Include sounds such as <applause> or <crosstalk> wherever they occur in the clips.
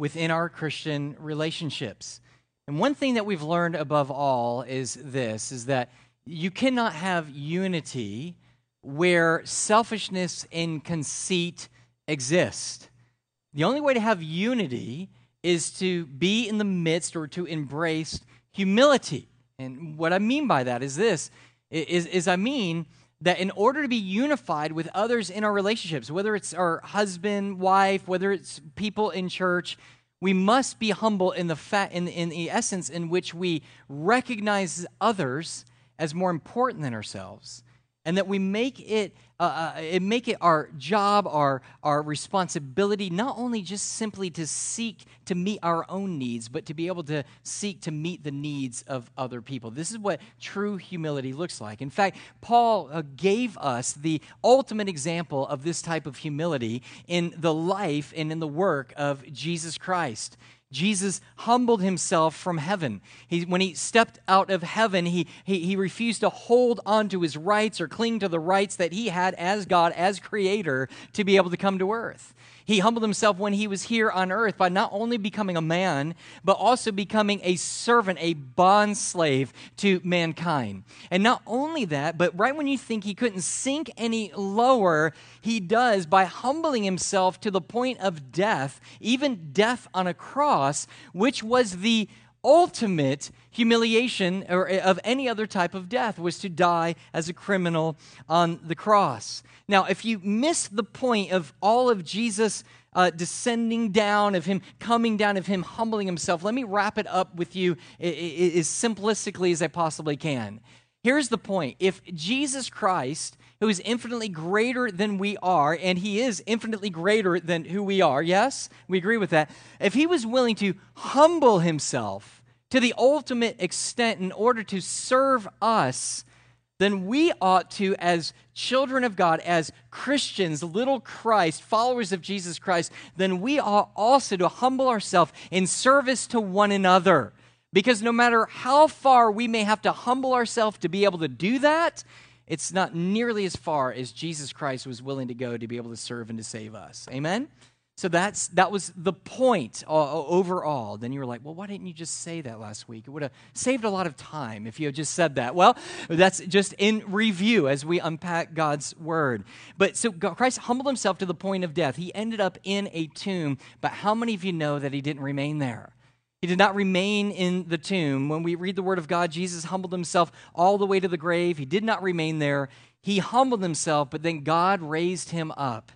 within our Christian relationships. And one thing that we've learned above all is this is that you cannot have unity where selfishness and conceit exist. The only way to have unity is to be in the midst or to embrace humility. And what I mean by that is this is, is I mean that in order to be unified with others in our relationships, whether it's our husband, wife, whether it's people in church, we must be humble in the fa- in, in the essence in which we recognize others as more important than ourselves and that we make it uh, uh, make it our job our our responsibility not only just simply to seek to meet our own needs but to be able to seek to meet the needs of other people. This is what true humility looks like. In fact paul uh, gave us the ultimate example of this type of humility in the life and in the work of jesus christ Jesus humbled himself from heaven. He, when he stepped out of heaven, he, he, he refused to hold on to his rights or cling to the rights that he had as God, as creator, to be able to come to earth. He humbled himself when he was here on earth by not only becoming a man, but also becoming a servant, a bond slave to mankind. And not only that, but right when you think he couldn't sink any lower, he does by humbling himself to the point of death, even death on a cross, which was the ultimate humiliation or eh, of any other type of death was to die as a criminal on the cross. Now, if you miss the point of all of Jesus uh, descending down, of him coming down, of him humbling himself, let me wrap it up with you as simplistically as I possibly can. Here's the point if Jesus Christ, who is infinitely greater than we are, and he is infinitely greater than who we are, yes, we agree with that. If he was willing to humble himself to the ultimate extent in order to serve us, then we ought to, as children of God, as Christians, little Christ, followers of Jesus Christ, then we ought also to humble ourselves in service to one another. Because no matter how far we may have to humble ourselves to be able to do that, it's not nearly as far as Jesus Christ was willing to go to be able to serve and to save us. Amen? So that's that was the point uh, overall. Then you were like, well, why didn't you just say that last week? It would have saved a lot of time if you had just said that. Well, that's just in review as we unpack God's word. But so Christ humbled himself to the point of death. He ended up in a tomb. But how many of you know that he didn't remain there? He did not remain in the tomb. When we read the word of God, Jesus humbled himself all the way to the grave. He did not remain there. He humbled himself, but then God raised him up.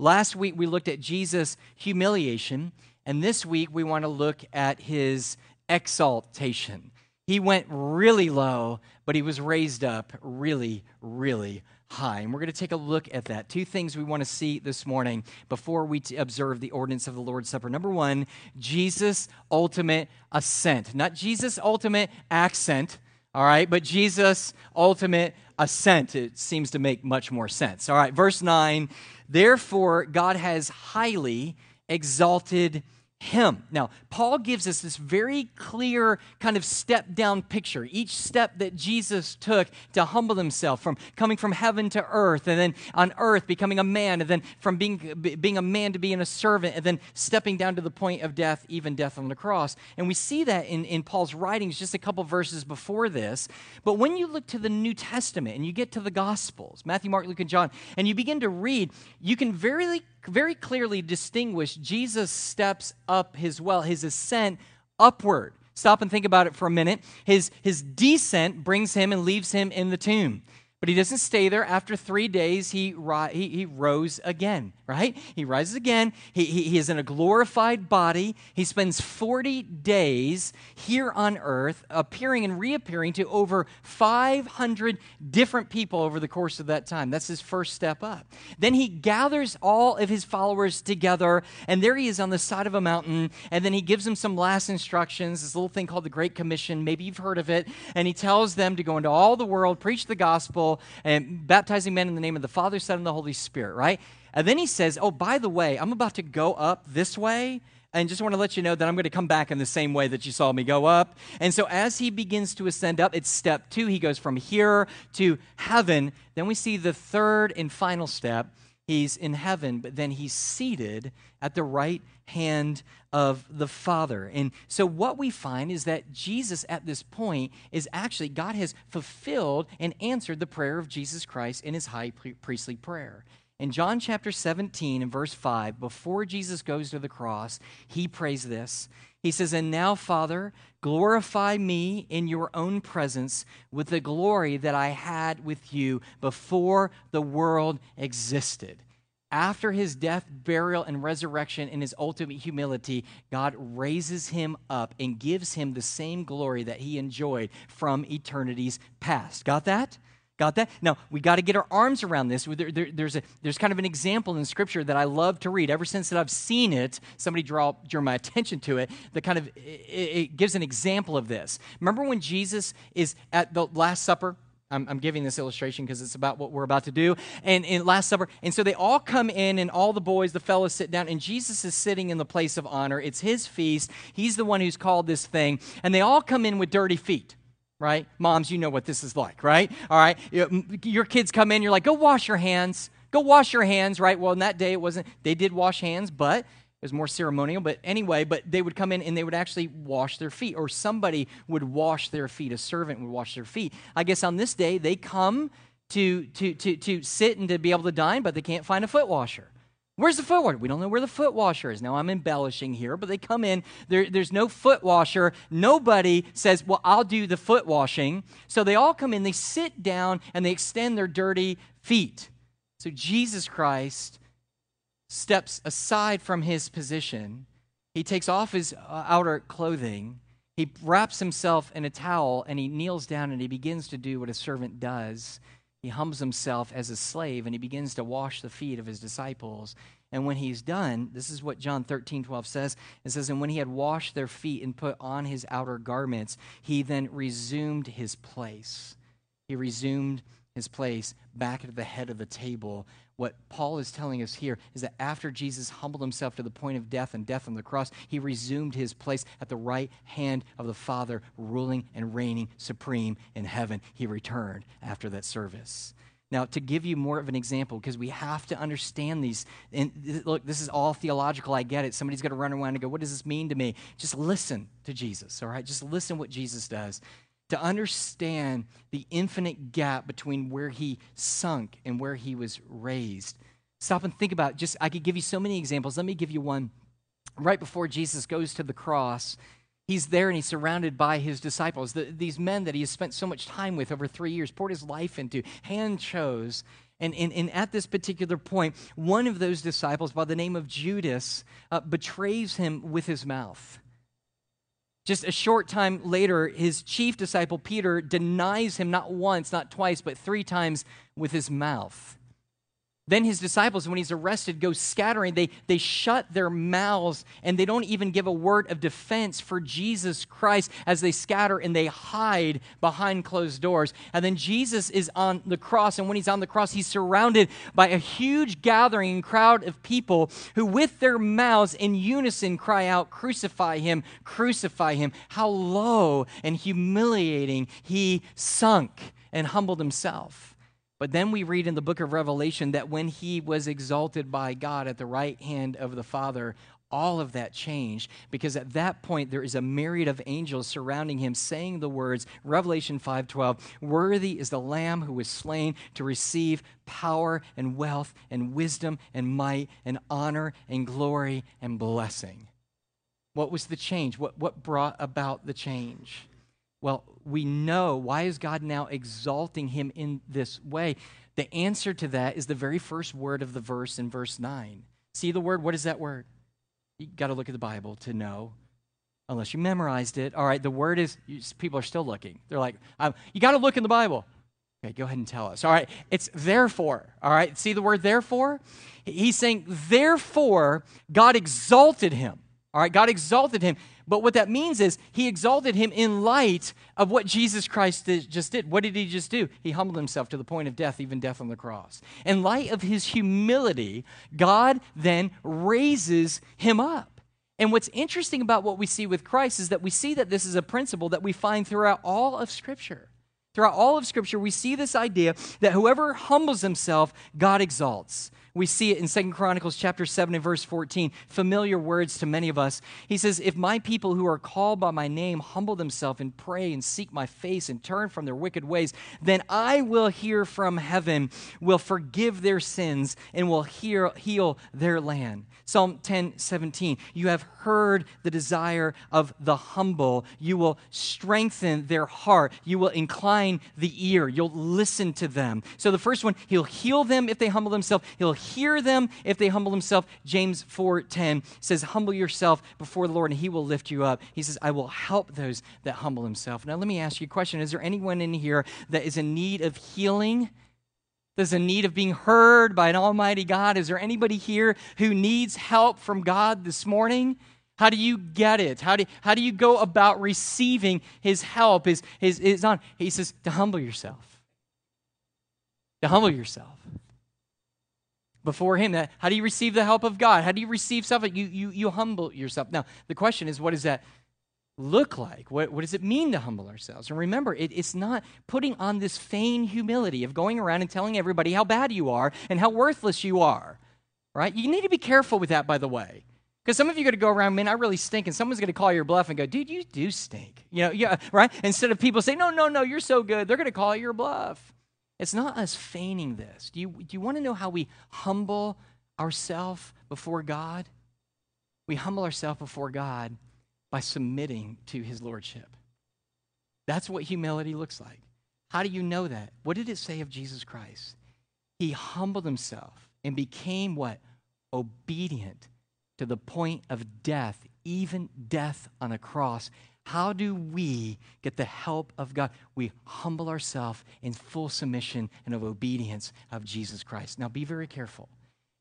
Last week we looked at Jesus' humiliation, and this week we want to look at his exaltation. He went really low, but he was raised up really, really high. And we're going to take a look at that. Two things we want to see this morning before we t- observe the ordinance of the Lord's Supper. Number one, Jesus' ultimate ascent. Not Jesus' ultimate accent, all right, but Jesus' ultimate ascent. It seems to make much more sense. All right, verse 9 Therefore, God has highly exalted him. Now, Paul gives us this very clear kind of step down picture. Each step that Jesus took to humble himself from coming from heaven to earth, and then on earth becoming a man, and then from being, being a man to being a servant, and then stepping down to the point of death, even death on the cross. And we see that in, in Paul's writings just a couple verses before this. But when you look to the New Testament and you get to the Gospels, Matthew, Mark, Luke, and John, and you begin to read, you can very very clearly distinguish Jesus' steps up his well, his ascent upward. Stop and think about it for a minute. His, his descent brings him and leaves him in the tomb. But he doesn't stay there. After three days, he, he, he rose again, right? He rises again. He, he, he is in a glorified body. He spends 40 days here on earth, appearing and reappearing to over 500 different people over the course of that time. That's his first step up. Then he gathers all of his followers together, and there he is on the side of a mountain. And then he gives them some last instructions, this little thing called the Great Commission. Maybe you've heard of it. And he tells them to go into all the world, preach the gospel and baptizing men in the name of the Father, Son, and the Holy Spirit, right? And then he says, Oh, by the way, I'm about to go up this way. And just want to let you know that I'm going to come back in the same way that you saw me go up. And so as he begins to ascend up, it's step two. He goes from here to heaven. Then we see the third and final step. he's in heaven, but then he's seated at the right hand of the Father. And so what we find is that Jesus at this point is actually, God has fulfilled and answered the prayer of Jesus Christ in his high priestly prayer. In John chapter 17 and verse 5, before Jesus goes to the cross, he prays this. He says, And now, Father, glorify me in your own presence with the glory that I had with you before the world existed. After his death, burial, and resurrection in his ultimate humility, God raises him up and gives him the same glory that he enjoyed from eternity's past. Got that? Got that? Now, we got to get our arms around this. There, there, there's, a, there's kind of an example in Scripture that I love to read. Ever since that I've seen it, somebody draw, drew my attention to it, that kind of it, it gives an example of this. Remember when Jesus is at the Last Supper? I'm, I'm giving this illustration because it's about what we're about to do. And in Last Supper, and so they all come in, and all the boys, the fellows, sit down, and Jesus is sitting in the place of honor. It's his feast. He's the one who's called this thing, and they all come in with dirty feet right? Moms, you know what this is like, right? All right. Your kids come in, you're like, go wash your hands. Go wash your hands, right? Well, in that day, it wasn't, they did wash hands, but it was more ceremonial. But anyway, but they would come in and they would actually wash their feet, or somebody would wash their feet. A servant would wash their feet. I guess on this day, they come to, to, to, to sit and to be able to dine, but they can't find a foot washer. Where's the foot washer? We don't know where the foot washer is. Now, I'm embellishing here, but they come in. There, there's no foot washer. Nobody says, Well, I'll do the foot washing. So they all come in, they sit down, and they extend their dirty feet. So Jesus Christ steps aside from his position. He takes off his uh, outer clothing. He wraps himself in a towel and he kneels down and he begins to do what a servant does he humbles himself as a slave and he begins to wash the feet of his disciples. And when he's done, this is what John 13, 12 says. It says, And when he had washed their feet and put on his outer garments, he then resumed his place. He resumed his place back at the head of the table what Paul is telling us here is that after Jesus humbled himself to the point of death and death on the cross, he resumed his place at the right hand of the Father, ruling and reigning supreme in heaven. He returned after that service. Now, to give you more of an example, because we have to understand these, and look, this is all theological, I get it. Somebody's going to run around and go, What does this mean to me? Just listen to Jesus, all right? Just listen what Jesus does to understand the infinite gap between where he sunk and where he was raised. Stop and think about just I could give you so many examples. Let me give you one. Right before Jesus goes to the cross, he's there and he's surrounded by his disciples, the, these men that he has spent so much time with over three years, poured his life into, hand chose. And, and, and at this particular point, one of those disciples, by the name of Judas, uh, betrays him with his mouth. Just a short time later, his chief disciple Peter denies him not once, not twice, but three times with his mouth. Then his disciples, when he's arrested, go scattering. They, they shut their mouths and they don't even give a word of defense for Jesus Christ as they scatter and they hide behind closed doors. And then Jesus is on the cross, and when he's on the cross, he's surrounded by a huge gathering and crowd of people who, with their mouths in unison, cry out, Crucify him, crucify him. How low and humiliating he sunk and humbled himself. But then we read in the book of Revelation that when he was exalted by God at the right hand of the Father, all of that changed because at that point there is a myriad of angels surrounding him saying the words revelation 5:12 worthy is the lamb who was slain to receive power and wealth and wisdom and might and honor and glory and blessing. What was the change? What, what brought about the change well, we know why is God now exalting him in this way? The answer to that is the very first word of the verse in verse 9. See the word? What is that word? You got to look at the Bible to know, unless you memorized it. All right, the word is, people are still looking. They're like, um, you got to look in the Bible. Okay, go ahead and tell us. All right, it's therefore. All right, see the word therefore? He's saying, therefore, God exalted him. All right, God exalted him. But what that means is he exalted him in light of what Jesus Christ did, just did. What did he just do? He humbled himself to the point of death, even death on the cross. In light of his humility, God then raises him up. And what's interesting about what we see with Christ is that we see that this is a principle that we find throughout all of Scripture. Throughout all of Scripture, we see this idea that whoever humbles himself, God exalts. We see it in Second Chronicles chapter 7 and verse 14, familiar words to many of us. He says, If my people who are called by my name humble themselves and pray and seek my face and turn from their wicked ways, then I will hear from heaven, will forgive their sins, and will hear, heal their land. Psalm 10 17, you have heard the desire of the humble. You will strengthen their heart. You will incline the ear. You'll listen to them. So the first one, he'll heal them if they humble themselves. He'll hear them if they humble themselves. James 4 10 says, Humble yourself before the Lord, and he will lift you up. He says, I will help those that humble themselves. Now, let me ask you a question Is there anyone in here that is in need of healing? There's a need of being heard by an almighty God. Is there anybody here who needs help from God this morning? How do you get it? How do, how do you go about receiving his help? His, his, his on? He says to humble yourself. To humble yourself before him. That, how do you receive the help of God? How do you receive something You, you, you humble yourself. Now, the question is, what does that look like? What, what does it mean to humble ourselves? And remember, it, it's not putting on this feigned humility of going around and telling everybody how bad you are and how worthless you are, right? You need to be careful with that, by the way. Because some of you are going to go around, man, I really stink, and someone's going to call your bluff and go, dude, you do stink. You know, yeah, right? Instead of people saying, no, no, no, you're so good, they're going to call your bluff. It's not us feigning this. Do you, do you want to know how we humble ourselves before God? We humble ourselves before God by submitting to his lordship. That's what humility looks like. How do you know that? What did it say of Jesus Christ? He humbled himself and became what? Obedient to the point of death, even death on a cross. How do we get the help of God? We humble ourselves in full submission and of obedience of Jesus Christ. Now, be very careful.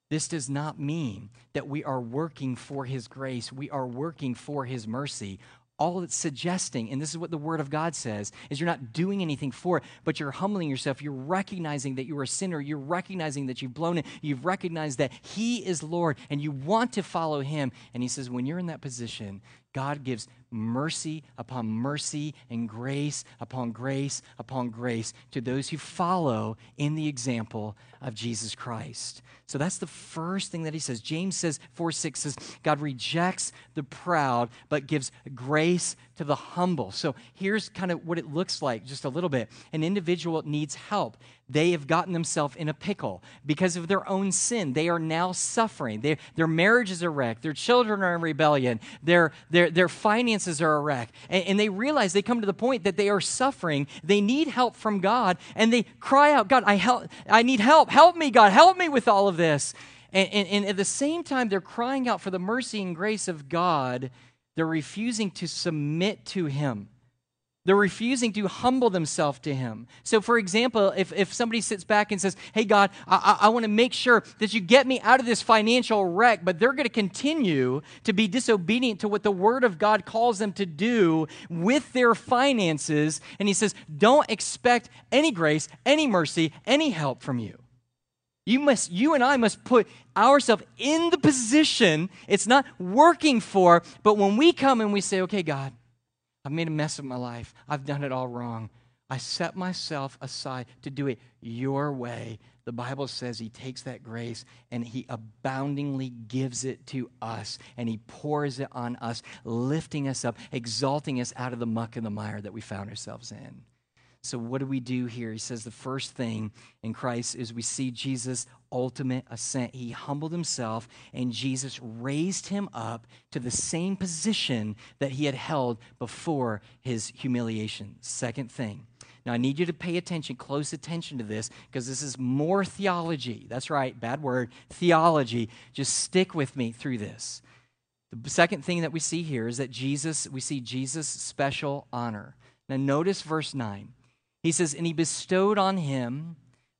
This does not mean that we are working for His grace, we are working for His mercy. All it's suggesting, and this is what the Word of God says, is you're not doing anything for it, but you're humbling yourself. You're recognizing that you're a sinner. You're recognizing that you've blown it. You've recognized that He is Lord, and you want to follow Him. And He says, when you're in that position, God gives mercy upon mercy and grace upon grace upon grace to those who follow in the example of Jesus Christ. So that's the first thing that he says. James says, 4 6 says, God rejects the proud, but gives grace to the humble. So here's kind of what it looks like just a little bit. An individual needs help. They have gotten themselves in a pickle because of their own sin. They are now suffering. They, their marriage is a wreck. Their children are in rebellion. Their, their, their finances are a wreck. And, and they realize they come to the point that they are suffering. They need help from God. And they cry out, God, I, help, I need help. Help me, God. Help me with all of this. And, and, and, at the same time, they're crying out for the mercy and grace of God. They're refusing to submit to Him. They're refusing to humble themselves to Him. So, for example, if, if somebody sits back and says, Hey, God, I, I, I want to make sure that you get me out of this financial wreck, but they're going to continue to be disobedient to what the Word of God calls them to do with their finances. And He says, Don't expect any grace, any mercy, any help from you. You must, you and I must put ourselves in the position it's not working for, but when we come and we say, okay, God, I've made a mess of my life. I've done it all wrong. I set myself aside to do it your way. The Bible says he takes that grace and he aboundingly gives it to us and he pours it on us, lifting us up, exalting us out of the muck and the mire that we found ourselves in. So, what do we do here? He says the first thing in Christ is we see Jesus' ultimate ascent. He humbled himself, and Jesus raised him up to the same position that he had held before his humiliation. Second thing. Now, I need you to pay attention, close attention to this, because this is more theology. That's right, bad word, theology. Just stick with me through this. The second thing that we see here is that Jesus, we see Jesus' special honor. Now, notice verse 9. He says, And he bestowed on him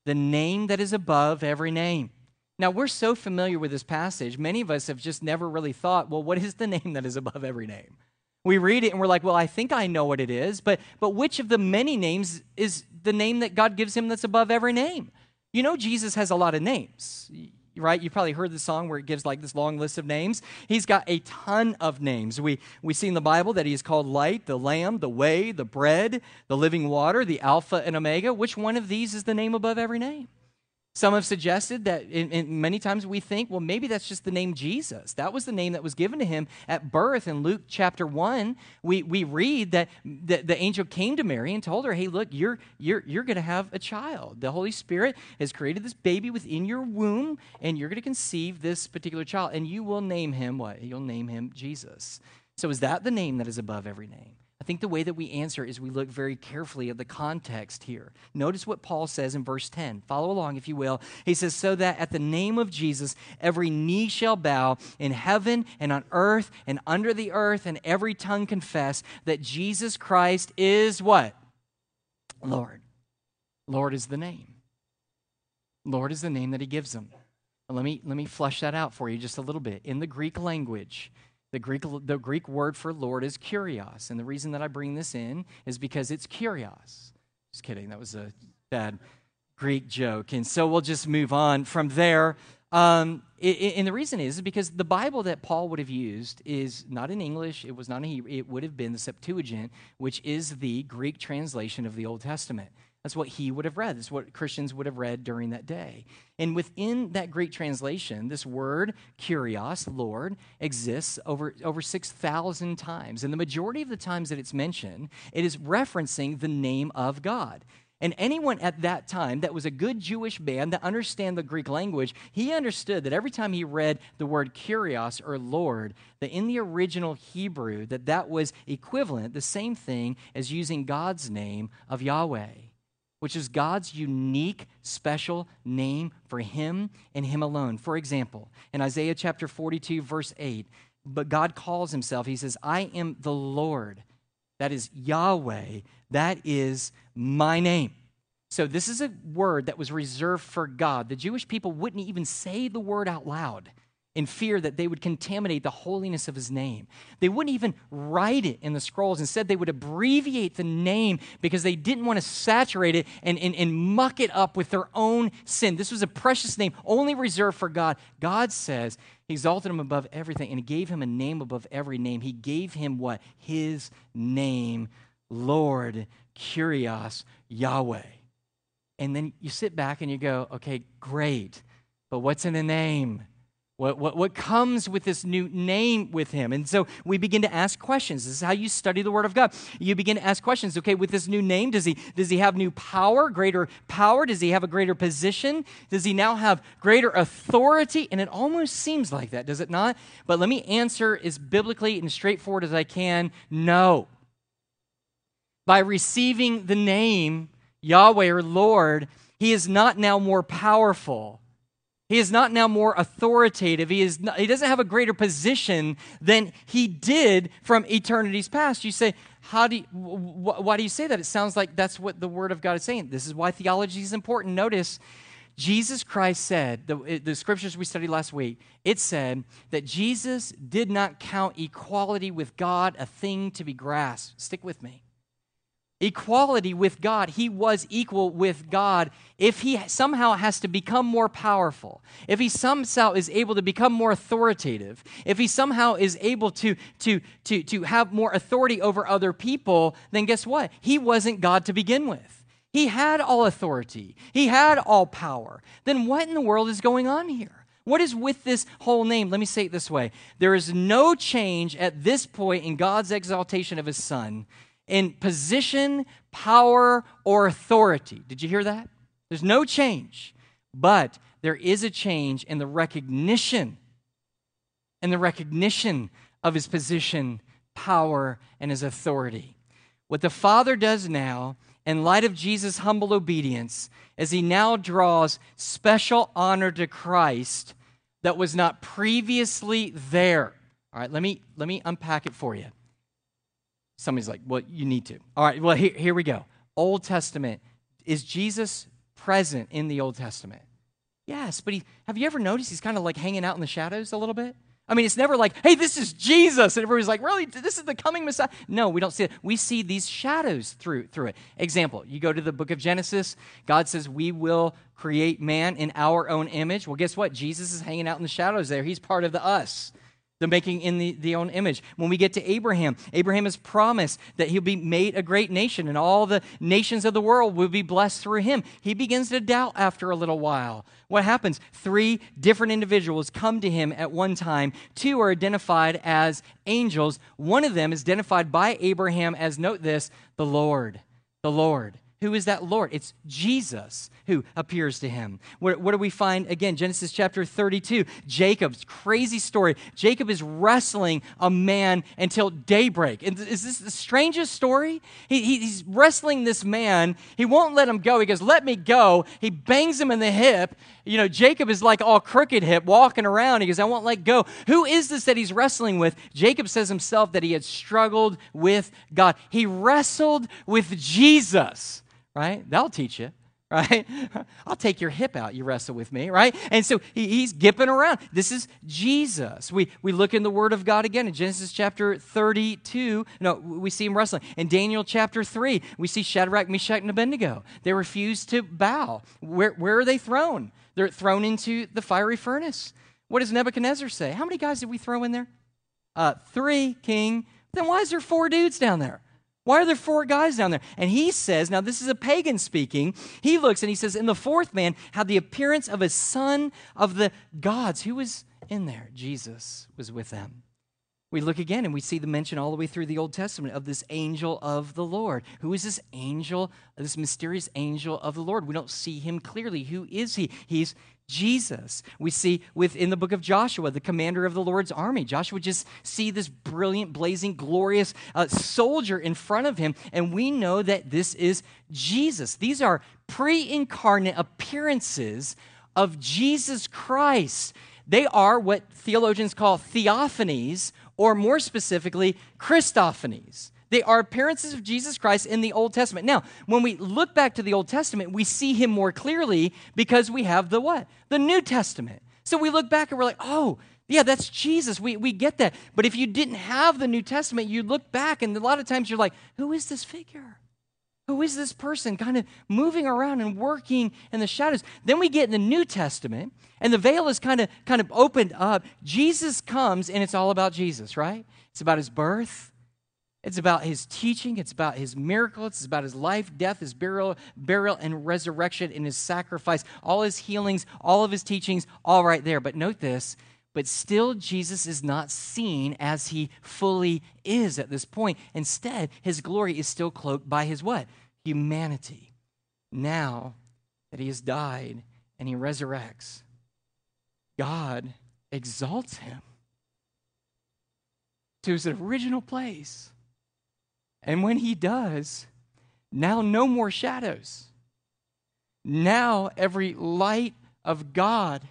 the name that is above every name. Now, we're so familiar with this passage, many of us have just never really thought, well, what is the <laughs> name that is above every name? We read it and we're like, well, I think I know what it is, but, but which of the many names is the name that God gives him that's above every name? You know, Jesus has a lot of names right? You've probably heard the song where it gives like this long list of names. He's got a ton of names. We, we see in the Bible that he's called Light, the Lamb, the Way, the Bread, the Living Water, the Alpha and Omega. Which one of these is the name above every name? Some have suggested that in, in many times we think, well, maybe that's just the name Jesus. That was the name that was given to him at birth. In Luke chapter 1, we, we read that the, the angel came to Mary and told her, hey, look, you're, you're, you're going to have a child. The Holy Spirit has created this baby within your womb, and you're going to conceive this particular child, and you will name him what? You'll name him Jesus. So is that the name that is above every name? Think the way that we answer is we look very carefully at the context here. Notice what Paul says in verse 10. Follow along, if you will. He says, So that at the name of Jesus, every knee shall bow in heaven and on earth and under the earth, and every tongue confess that Jesus Christ is what? Lord. Lord is the name. Lord is the name that he gives them. Let me, let me flush that out for you just a little bit. In the Greek language, the Greek, the Greek word for Lord is kurios. And the reason that I bring this in is because it's kurios. Just kidding. That was a bad Greek joke. And so we'll just move on from there. Um, and the reason is because the Bible that Paul would have used is not in English, it was not in Hebrew, it would have been the Septuagint, which is the Greek translation of the Old Testament. That's what he would have read. That's what Christians would have read during that day. And within that Greek translation, this word, kurios, Lord, exists over, over 6,000 times. And the majority of the times that it's mentioned, it is referencing the name of God. And anyone at that time that was a good Jewish man that understand the Greek language, he understood that every time he read the word kurios or Lord, that in the original Hebrew, that that was equivalent, the same thing as using God's name of Yahweh which is God's unique, special name for him and him alone. For example, in Isaiah chapter 42, verse 8, but God calls himself, he says, I am the Lord. That is Yahweh. That is my name. So, this is a word that was reserved for God. The Jewish people wouldn't even say the word out loud in fear that they would contaminate the holiness of his name. They wouldn't even write it in the scrolls. Instead, they would abbreviate the name because they didn't want to saturate it and, and, and muck it up with their own sin. This was a precious name only reserved for God. God says he exalted him above everything and he gave him a name above every name. He gave him what? His name, Lord, Kurios, Yahweh. And then you sit back and you go, okay, great, but what's in a name? What, what, what comes with this new name with him? And so we begin to ask questions. This is how you study the Word of God. You begin to ask questions. Okay, with this new name, does he, does he have new power, greater power? Does he have a greater position? Does he now have greater authority? And it almost seems like that, does it not? But let me answer as biblically and straightforward as I can no. By receiving the name Yahweh or Lord, he is not now more powerful he is not now more authoritative. He, is not, he doesn't have a greater position than he did from eternity's past. You say, how do you, wh- why do you say that? It sounds like that's what the Word of God is saying. This is why theology is important. Notice, Jesus Christ said, the, the scriptures we studied last week, it said that Jesus did not count equality with God a thing to be grasped. Stick with me equality with God. He was equal with God. If he somehow has to become more powerful, if he somehow is able to become more authoritative, if he somehow is able to, to, to, to have more authority over other people, then guess what? He wasn't God to begin with. He had all authority, he had all power. Then what in the world is going on here? What is with this whole name? Let me say it this way there is no change at this point in God's exaltation of his son in position, power, or authority. Did you hear that? There's no change, but there is a change in the recognition and the recognition of his position, power, and his authority. What the Father does now, in light of Jesus' humble obedience, is he now draws special honor to Christ that was not previously there. All right, let me, let me unpack it for you. Somebody's like, well, you need to. All right, well, here, here we go. Old Testament. Is Jesus present in the Old Testament? Yes, but he, have you ever noticed he's kind of like hanging out in the shadows a little bit? I mean, it's never like, hey, this is Jesus. And everybody's like, really? This is the coming Messiah? No, we don't see it. We see these shadows through, through it. Example, you go to the book of Genesis, God says, we will create man in our own image. Well, guess what? Jesus is hanging out in the shadows there. He's part of the us. The making in the, the own image. When we get to Abraham, Abraham is promised that he'll be made a great nation and all the nations of the world will be blessed through him. He begins to doubt after a little while. What happens? Three different individuals come to him at one time. Two are identified as angels. One of them is identified by Abraham as, note this, the Lord. The Lord. Who is that Lord? It's Jesus who appears to him. What, do we find again? Genesis chapter 32. Jacob's crazy story. Jacob is wrestling a man until daybreak. And is this the strangest story? He, he's wrestling this man. He won't let him go. He goes, Let me go. He bangs him in the hip. You know, Jacob is like all crooked hip, walking around. He goes, I won't let go. Who is this that he's wrestling with? Jacob says himself that he had struggled with God. He wrestled with Jesus right? That'll teach you <laughs> right? I'll take your hip out, you wrestle with me, right? And so he, he's gipping around. This is Jesus. We, we look in the Word of God again in Genesis chapter 32. No, we see him wrestling. In Daniel chapter 3, we see Shadrach, Meshach, and Abednego. They refuse to bow. Where, where are they thrown? They're thrown into the fiery furnace. What does Nebuchadnezzar say? How many guys did we throw in there? Uh, three, king. Then why is there four dudes down there? Why are there four guys down there? And he says, now this is a pagan speaking. He looks and he says, and the fourth man had the appearance of a son of the gods. Who was in there? Jesus was with them. We look again and we see the mention all the way through the Old Testament of this angel of the Lord. Who is this angel, this mysterious angel of the Lord? We don't see him clearly. Who is he? He's Jesus. We see within the book of Joshua, the commander of the Lord's army. Joshua just see this brilliant, blazing, glorious uh, soldier in front of him, and we know that this is Jesus. These are pre incarnate appearances of Jesus Christ. They are what theologians call theophanies, or more specifically, Christophanies. They are appearances of Jesus Christ in the Old Testament. Now, when we look back to the Old Testament, we see him more clearly because we have the what? The New Testament. So we look back and we're like, oh, yeah, that's Jesus. We, we get that. But if you didn't have the New Testament, you look back and a lot of times you're like, who is this figure? Who is this person kind of moving around and working in the shadows? Then we get in the New Testament, and the veil is kind of kind of opened up. Jesus comes, and it's all about Jesus, right? It's about his birth, it's about his teaching, it's about his miracles, it's about his life, death, his burial, burial and resurrection and his sacrifice, all his healings, all of his teachings, all right there. But note this, but still Jesus is not seen as he fully is at this point. Instead, his glory is still cloaked by his what? Humanity. Now that he has died and he resurrects, God exalts him to his original place and when he does, now no more shadows. Now every light of God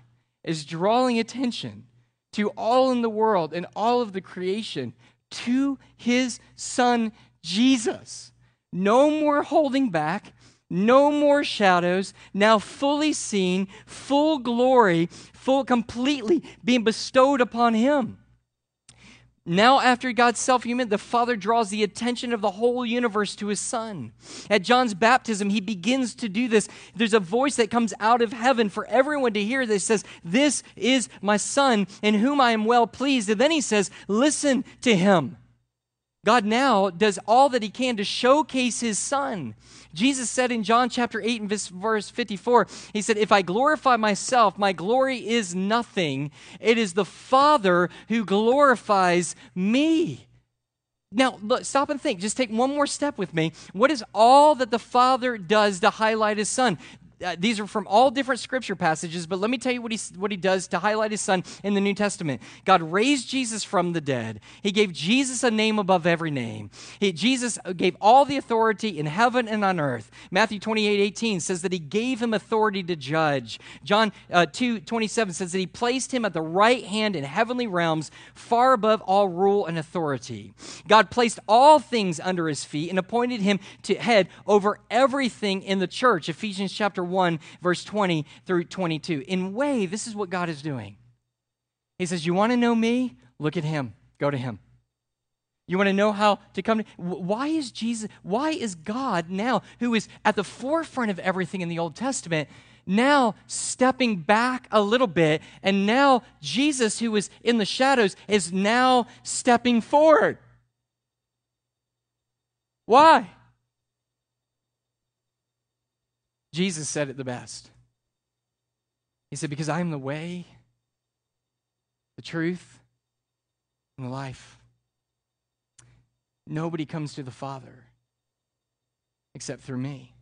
is drawing attention to all in the world and all of the creation to his son Jesus. No more holding back, no more shadows, now fully seen, full glory, full completely being bestowed upon him. Now, after God's self human, the Father draws the attention of the whole universe to his Son. At John's baptism, he begins to do this. There's a voice that comes out of heaven for everyone to hear that says, This is my Son, in whom I am well pleased. And then he says, Listen to him. God now does all that he can to showcase his Son. Jesus said in John chapter 8 and verse 54, he said, If I glorify myself, my glory is nothing. It is the Father who glorifies me. Now, look, stop and think. Just take one more step with me. What is all that the Father does to highlight his Son? Uh, these are from all different scripture passages, but let me tell you what he, what he does to highlight his son in the New Testament. God raised Jesus from the dead. He gave Jesus a name above every name. He, Jesus gave all the authority in heaven and on earth. Matthew 28 18 says that he gave him authority to judge. John uh, 2 27 says that he placed him at the right hand in heavenly realms, far above all rule and authority. God placed all things under his feet and appointed him to head over everything in the church. Ephesians chapter 1, verse 20 through 22. In way, this is what God is doing. He says, You want to know me? Look at him. Go to him. You want to know how to come to why is Jesus why is God now who is at the forefront of everything in the Old Testament now stepping back a little bit, and now Jesus, who was in the shadows, is now stepping forward. Why? Jesus said it the best. He said, Because I am the way, the truth, and the life. Nobody comes to the Father except through me.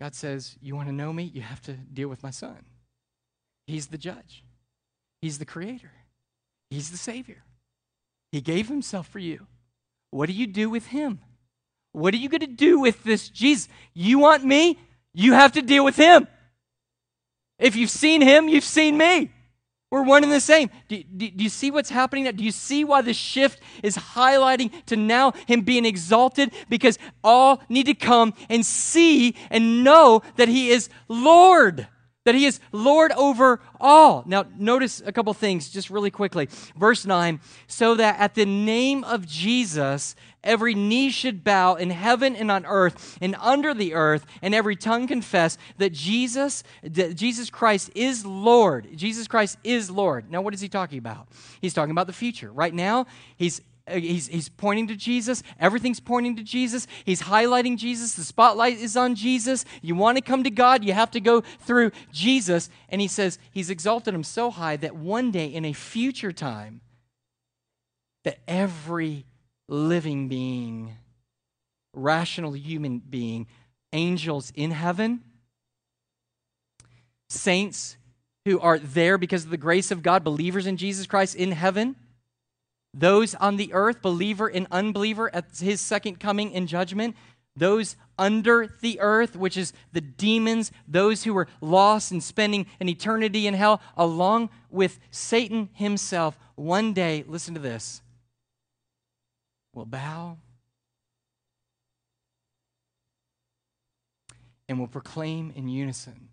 God says, You want to know me? You have to deal with my son. He's the judge, He's the creator, He's the Savior. He gave Himself for you. What do you do with Him? What are you going to do with this Jesus? You want me? You have to deal with Him. If you've seen Him, you've seen me. We're one and the same. Do, do, do, you see what's happening? Do you see why the shift is highlighting to now him being exalted? Because all need to come and see and know that he is Lord, that he is Lord over all. Now, notice a couple things just really quickly. Verse 9 so that at the name of Jesus, every knee should bow in heaven and on earth and under the earth, and every tongue confess that Jesus, that Jesus Christ is Lord. Jesus Christ is Lord. Now, what is he talking about? He's talking about the future. Right now, he's Uh, he's, he's pointing to Jesus. Everything's pointing to Jesus. He's highlighting Jesus. The spotlight is on Jesus. You want to come to God, you have to go through Jesus. And he says he's exalted him so high that one day in a future time, that every living being, rational human being, angels in heaven, saints who are there because of the grace of God, believers in Jesus Christ in heaven, those on the earth, believer and unbeliever at his second coming in judgment, those under the earth, which is the demons, those who were lost and spending an eternity in hell, along with Satan himself, one day, listen to this, will bow and will proclaim in unison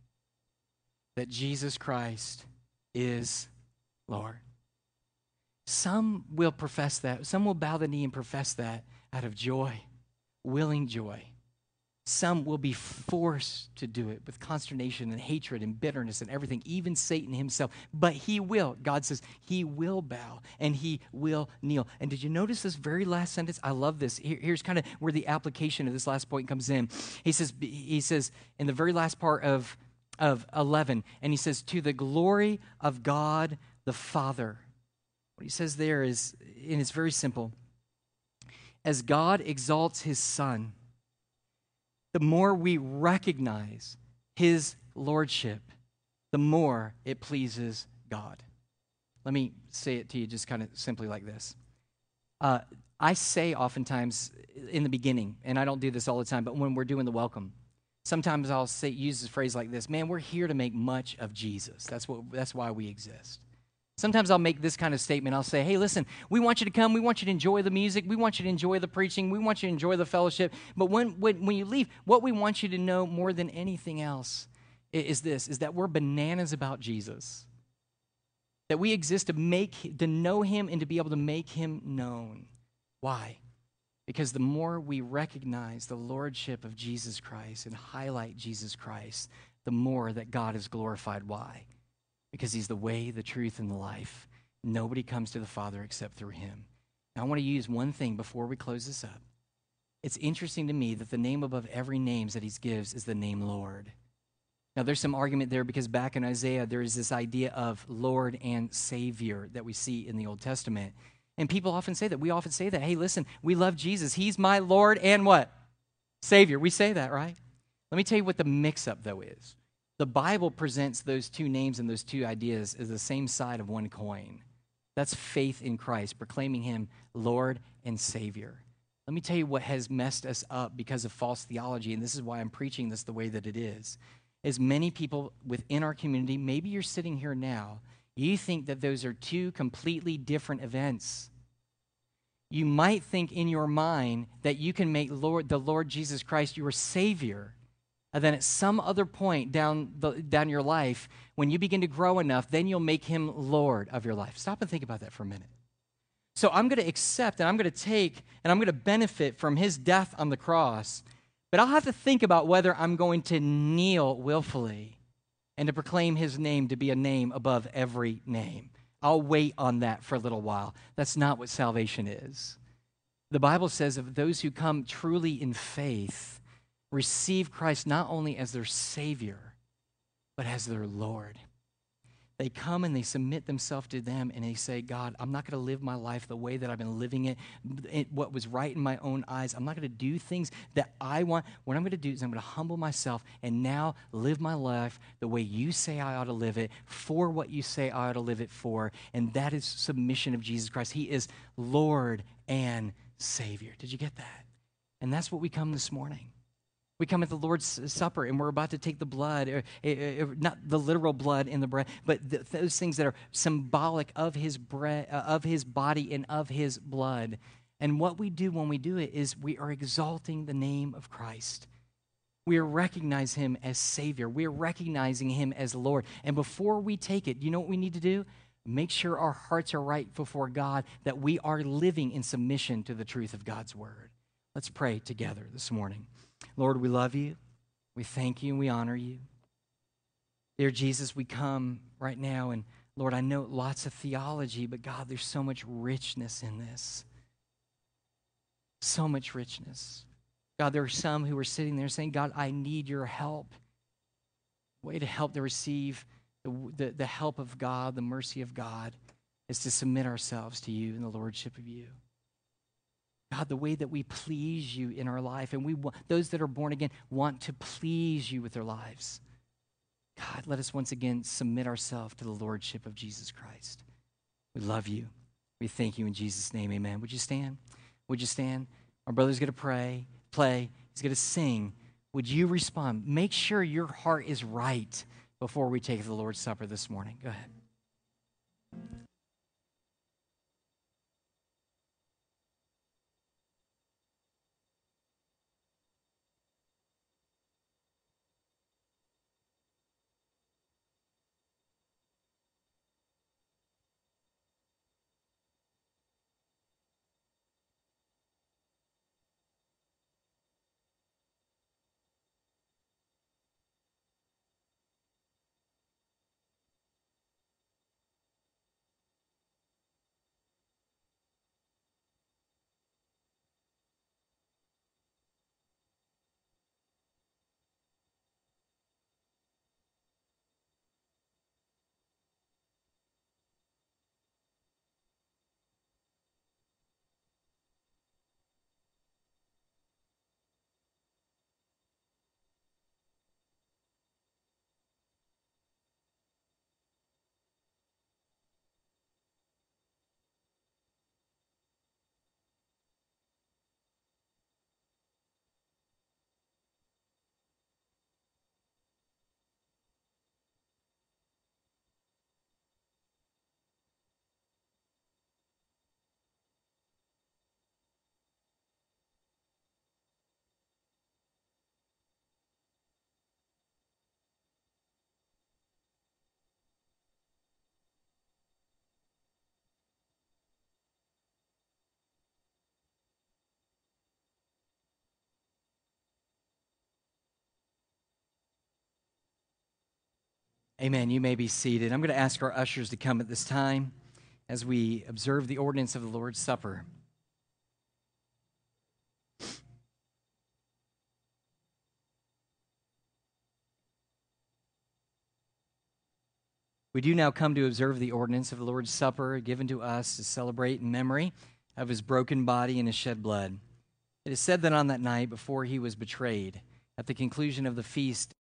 that Jesus Christ is Lord. Some will profess that. Some will bow the knee and profess that out of joy, willing joy. Some will be forced to do it with consternation and hatred and bitterness and everything, even Satan himself. But he will. God says he will bow and he will kneel. And did you notice this very last sentence? I love this. Here, here's kind of where the application of this last point comes in. He says, he says in the very last part of, of 11, and he says, To the glory of God the Father. He says there is, and it's very simple. As God exalts his Son, the more we recognize his lordship, the more it pleases God. Let me say it to you just kind of simply like this. Uh, I say oftentimes in the beginning, and I don't do this all the time, but when we're doing the welcome, sometimes I'll say use a phrase like this: "Man, we're here to make much of Jesus. That's what. That's why we exist." Sometimes I'll make this kind of statement. I'll say, hey, listen, we want you to come. We want you to enjoy the music. We want you to enjoy the preaching. We want you to enjoy the fellowship. But when, when, when you leave, what we want you to know more than anything else is this, is that we're bananas about Jesus. That we exist to make, to know him and to be able to make him known. Why? Because the more we recognize the lordship of Jesus Christ and highlight Jesus Christ, the more that God is glorified. Why? Because he's the way, the truth, and the life. Nobody comes to the Father except through him. Now, I want to use one thing before we close this up. It's interesting to me that the name above every name that he gives is the name Lord. Now, there's some argument there because back in Isaiah, there is this idea of Lord and Savior that we see in the Old Testament. And people often say that. We often say that. Hey, listen, we love Jesus. He's my Lord and what? Savior. We say that, right? Let me tell you what the mix up, though, is. The Bible presents those two names and those two ideas as the same side of one coin. That's faith in Christ, proclaiming Him Lord and Savior. Let me tell you what has messed us up because of false theology, and this is why I'm preaching this the way that it is. As many people within our community, maybe you're sitting here now, you think that those are two completely different events. You might think in your mind that you can make Lord, the Lord Jesus Christ your Savior and then at some other point down, the, down your life, when you begin to grow enough, then you'll make him Lord of your life. Stop and think about that for a minute. So I'm going to accept and I'm going to take and I'm going to benefit from his death on the cross. But I'll have to think about whether I'm going to kneel willfully and to proclaim his name to be a name above every name. I'll wait on that for a little while. That's not what salvation is. The Bible says of those who come truly in faith, receive Christ not only as their Savior, but as their Lord. They come and they submit themselves to them and they say, God, I'm not going to live my life the way that I've been living it, it what was right in my own eyes. I'm not going to do things that I want. What I'm going to do is I'm going to humble myself and now live my life the way you say I ought to live it, for what you say I ought to live it for. And that is submission of Jesus Christ. He is Lord and Savior. Did you get that? And that's what we come this morning. We come at the Lord's Supper and we're about to take the blood, or, or, or not the literal blood in the bread, but the, those things that are symbolic of his bread, uh, of his body and of his blood. And what we do when we do it is we are exalting the name of Christ. We are recognizing him as Savior. We are recognizing him as Lord. And before we take it, you know what we need to do? Make sure our hearts are right before God, that we are living in submission to the truth of God's word. Let's pray together this morning. Lord, we love you. We thank you and we honor you. Dear Jesus, we come right now, and Lord, I know lots of theology, but God, there's so much richness in this. So much richness. God, there are some who are sitting there saying, God, I need your help. Way to help to receive the, the, the help of God, the mercy of God, is to submit ourselves to you and the lordship of you. God, the way that we please you in our life, and we those that are born again want to please you with their lives. God, let us once again submit ourselves to the Lordship of Jesus Christ. We love you. We thank you in Jesus' name. Amen. Would you stand? Would you stand? Our brother's going to pray, play, he's going to sing. Would you respond? Make sure your heart is right before we take the Lord's Supper this morning. Go ahead. Amen. You may be seated. I'm going to ask our ushers to come at this time as we observe the ordinance of the Lord's Supper. We do now come to observe the ordinance of the Lord's Supper given to us to celebrate in memory of his broken body and his shed blood. It is said that on that night before he was betrayed, at the conclusion of the feast,